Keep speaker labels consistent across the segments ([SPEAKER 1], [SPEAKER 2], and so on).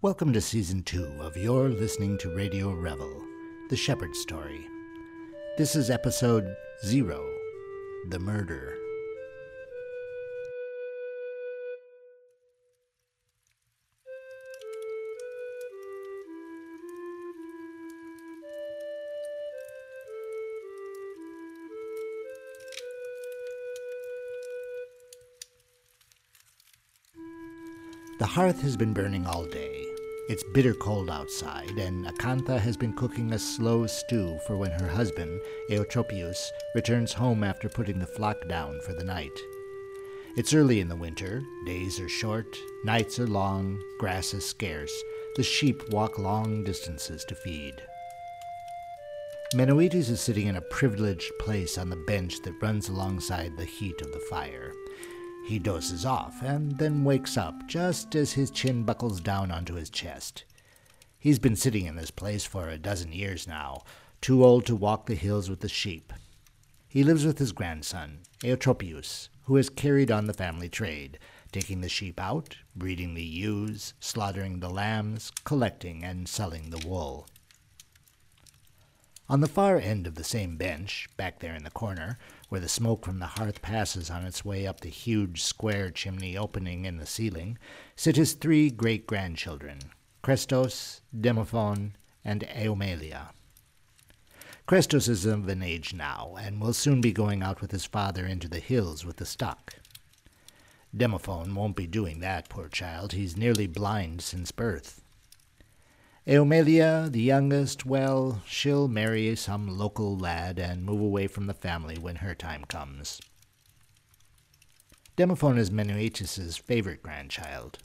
[SPEAKER 1] Welcome to season two of You're Listening to Radio Revel, The Shepherd's Story. This is episode zero The Murder. The hearth has been burning all day. It's bitter cold outside, and Acantha has been cooking a slow stew for when her husband, Eutropius, returns home after putting the flock down for the night. It's early in the winter, days are short, nights are long, grass is scarce, the sheep walk long distances to feed. Menoetes is sitting in a privileged place on the bench that runs alongside the heat of the fire. He dozes off and then wakes up just as his chin buckles down onto his chest. He's been sitting in this place for a dozen years now, too old to walk the hills with the sheep. He lives with his grandson, Eutropius, who has carried on the family trade, taking the sheep out, breeding the ewes, slaughtering the lambs, collecting and selling the wool. On the far end of the same bench, back there in the corner, where the smoke from the hearth passes on its way up the huge square chimney opening in the ceiling, sit his three great grandchildren, Chrestos, Demophon, and Eumelia. Chrestos is of an age now, and will soon be going out with his father into the hills with the stock. Demophon won't be doing that, poor child. He's nearly blind since birth. Eumelia, the youngest, well, she'll marry some local lad and move away from the family when her time comes. Demophon is Menoetes' favorite grandchild.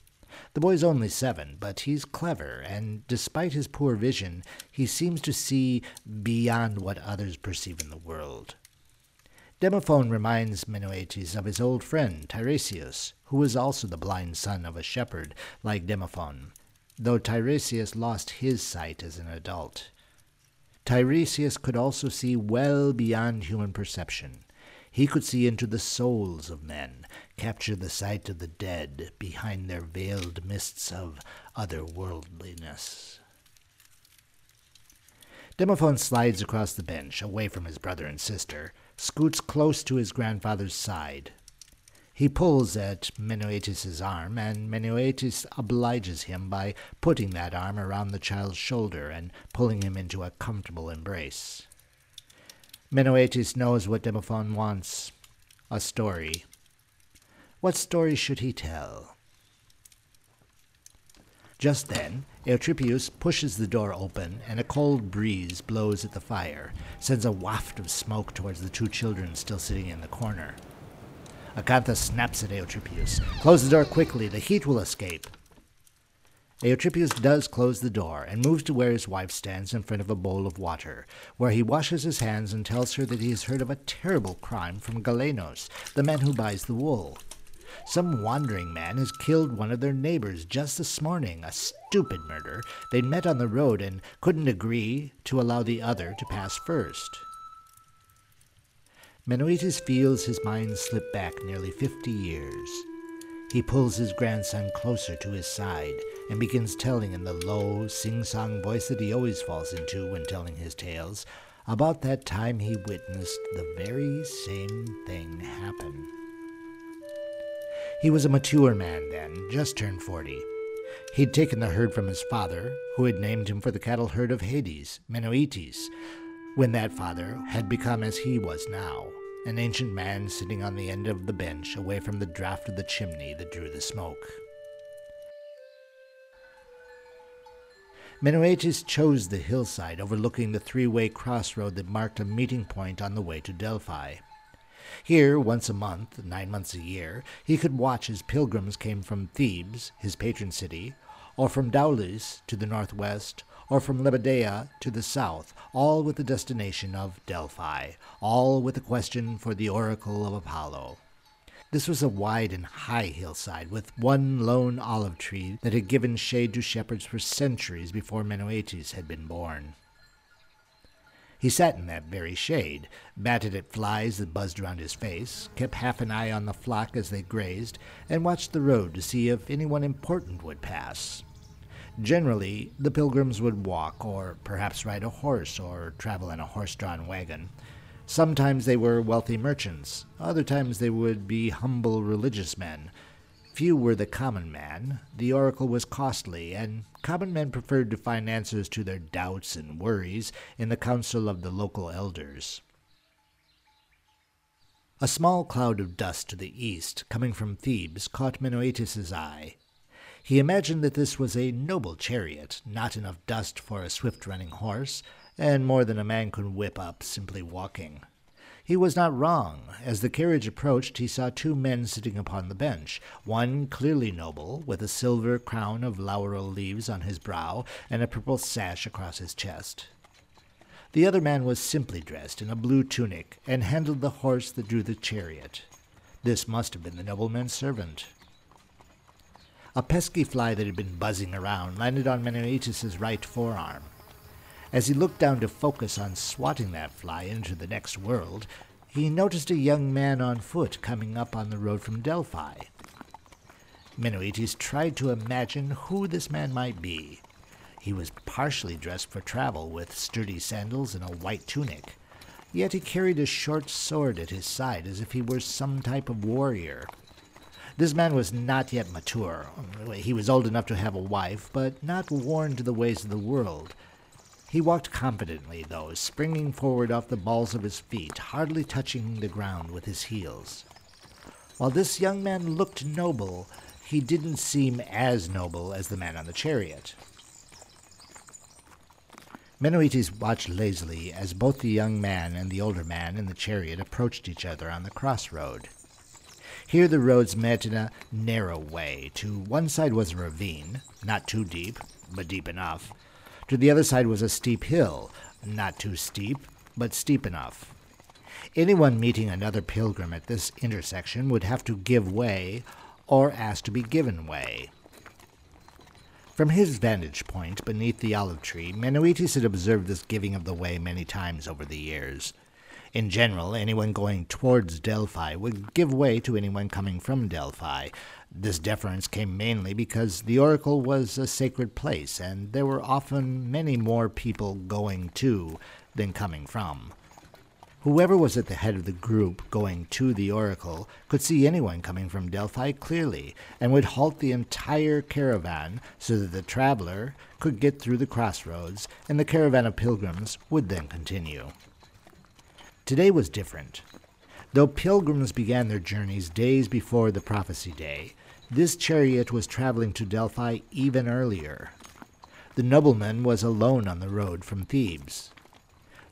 [SPEAKER 1] The boy's only seven, but he's clever, and despite his poor vision, he seems to see beyond what others perceive in the world. Demophon reminds Menoetes of his old friend Tiresias, who was also the blind son of a shepherd like Demophon, though Tiresias lost his sight as an adult. Tiresias could also see well beyond human perception. He could see into the souls of men, capture the sight of the dead behind their veiled mists of otherworldliness. Demophon slides across the bench, away from his brother and sister, scoots close to his grandfather's side, he pulls at Menoetes' arm, and Menoetes obliges him by putting that arm around the child's shoulder and pulling him into a comfortable embrace. Menoetes knows what Demophon wants a story. What story should he tell? Just then, Eutropius pushes the door open, and a cold breeze blows at the fire, sends a waft of smoke towards the two children still sitting in the corner. Acantha snaps at Eutropius. Close the door quickly, the heat will escape. Eutropius does close the door and moves to where his wife stands in front of a bowl of water, where he washes his hands and tells her that he has heard of a terrible crime from Galenos, the man who buys the wool. Some wandering man has killed one of their neighbors just this morning, a stupid murder. They'd met on the road and couldn't agree to allow the other to pass first. Menoetes feels his mind slip back nearly fifty years. He pulls his grandson closer to his side and begins telling in the low, sing song voice that he always falls into when telling his tales about that time he witnessed the very same thing happen. He was a mature man then, just turned forty. He'd taken the herd from his father, who had named him for the cattle herd of Hades, Menoetes, when that father had become as he was now, an ancient man sitting on the end of the bench away from the draught of the chimney that drew the smoke. Menoetes chose the hillside overlooking the three way crossroad that marked a meeting point on the way to Delphi. Here, once a month, nine months a year, he could watch as pilgrims came from Thebes, his patron city, or from Daulis to the northwest, or from Lebadea to the south, all with the destination of Delphi, all with a question for the oracle of Apollo. This was a wide and high hillside, with one lone olive tree that had given shade to shepherds for centuries before Menoetes had been born. He sat in that very shade, batted at flies that buzzed around his face, kept half an eye on the flock as they grazed, and watched the road to see if anyone important would pass. Generally, the pilgrims would walk, or perhaps ride a horse, or travel in a horse drawn wagon. Sometimes they were wealthy merchants, other times they would be humble religious men. Few were the common man. The oracle was costly, and common men preferred to find answers to their doubts and worries in the council of the local elders. A small cloud of dust to the east, coming from Thebes, caught Menoetes's eye. He imagined that this was a noble chariot, not enough dust for a swift running horse, and more than a man could whip up simply walking. He was not wrong. As the carriage approached, he saw two men sitting upon the bench, one clearly noble, with a silver crown of laurel leaves on his brow and a purple sash across his chest. The other man was simply dressed in a blue tunic and handled the horse that drew the chariot. This must have been the nobleman's servant. A pesky fly that had been buzzing around landed on Menoetes's right forearm. As he looked down to focus on swatting that fly into the next world, he noticed a young man on foot coming up on the road from Delphi. Menoetes tried to imagine who this man might be. He was partially dressed for travel with sturdy sandals and a white tunic, yet he carried a short sword at his side as if he were some type of warrior. This man was not yet mature. He was old enough to have a wife, but not worn to the ways of the world. He walked confidently, though, springing forward off the balls of his feet, hardly touching the ground with his heels. While this young man looked noble, he didn't seem as noble as the man on the chariot. Menoetes watched lazily as both the young man and the older man in the chariot approached each other on the crossroad. Here the roads met in a narrow way. To one side was a ravine, not too deep, but deep enough. To the other side was a steep hill, not too steep, but steep enough. Anyone meeting another pilgrim at this intersection would have to give way or ask to be given way. From his vantage point beneath the olive tree, Menoetes had observed this giving of the way many times over the years. In general, anyone going towards Delphi would give way to anyone coming from Delphi. This deference came mainly because the oracle was a sacred place, and there were often many more people going to than coming from. Whoever was at the head of the group going to the oracle could see anyone coming from Delphi clearly, and would halt the entire caravan so that the traveler could get through the crossroads, and the caravan of pilgrims would then continue. Today was different. Though pilgrims began their journeys days before the prophecy day, this chariot was traveling to Delphi even earlier. The nobleman was alone on the road from Thebes.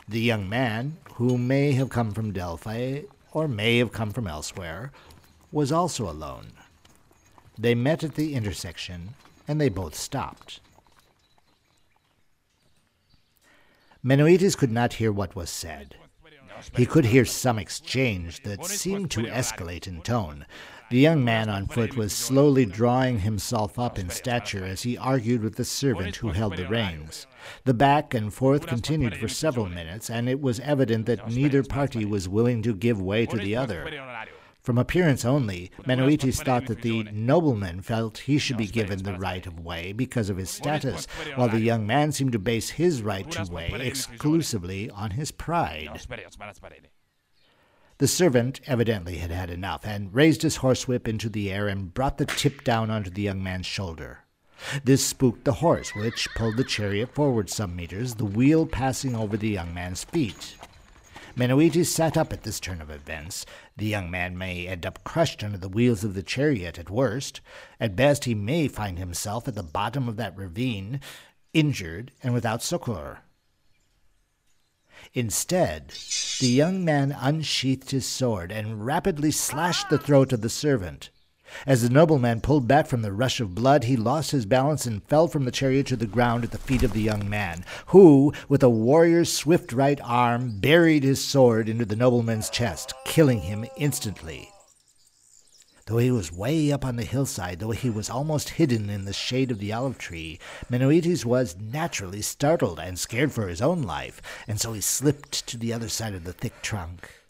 [SPEAKER 1] The young man, who may have come from Delphi or may have come from elsewhere, was also alone. They met at the intersection and they both stopped. Menoetes could not hear what was said. He could hear some exchange that seemed to escalate in tone. The young man on foot was slowly drawing himself up in stature as he argued with the servant who held the reins. The back and forth continued for several minutes, and it was evident that neither party was willing to give way to the other. From appearance only, Menoetes thought that the nobleman felt he should be given the right of way because of his status, while the young man seemed to base his right to way exclusively on his pride. The servant evidently had had enough, and raised his horsewhip into the air and brought the tip down onto the young man's shoulder. This spooked the horse, which pulled the chariot forward some meters, the wheel passing over the young man's feet. Menoetes sat up at this turn of events. The young man may end up crushed under the wheels of the chariot at worst. At best, he may find himself at the bottom of that ravine, injured and without succor. Instead, the young man unsheathed his sword and rapidly slashed the throat of the servant. As the nobleman pulled back from the rush of blood, he lost his balance and fell from the chariot to the ground at the feet of the young man, who, with a warrior's swift right arm, buried his sword into the nobleman's chest, killing him instantly. Though he was way up on the hillside, though he was almost hidden in the shade of the olive tree, Menoetes was naturally startled and scared for his own life, and so he slipped to the other side of the thick trunk.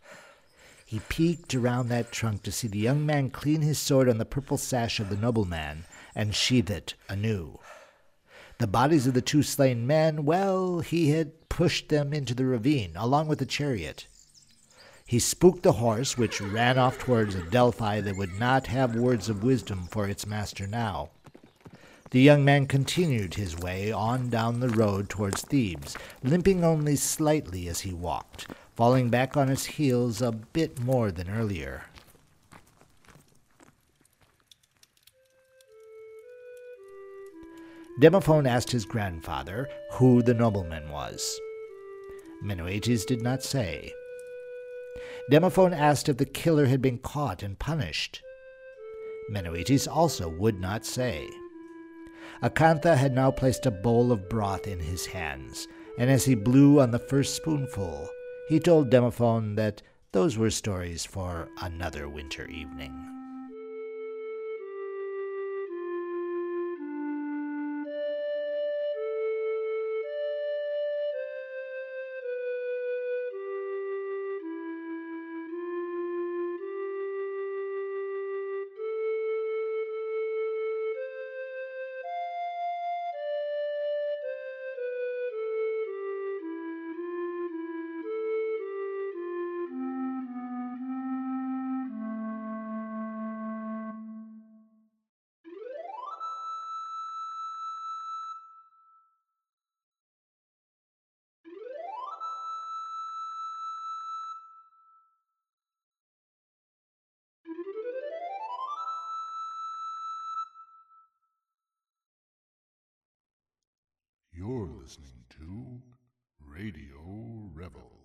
[SPEAKER 1] He peeked around that trunk to see the young man clean his sword on the purple sash of the nobleman and sheath it anew. The bodies of the two slain men, well, he had pushed them into the ravine, along with the chariot. He spooked the horse, which ran off towards a Delphi that would not have words of wisdom for its master now. The young man continued his way on down the road towards Thebes, limping only slightly as he walked, falling back on his heels a bit more than earlier. Demophon asked his grandfather who the nobleman was. Menoetes did not say. Demophon asked if the killer had been caught and punished. Menoetes also would not say. Acantha had now placed a bowl of broth in his hands, and as he blew on the first spoonful, he told Demophon that those were stories for another winter evening.
[SPEAKER 2] You're listening to Radio Revel.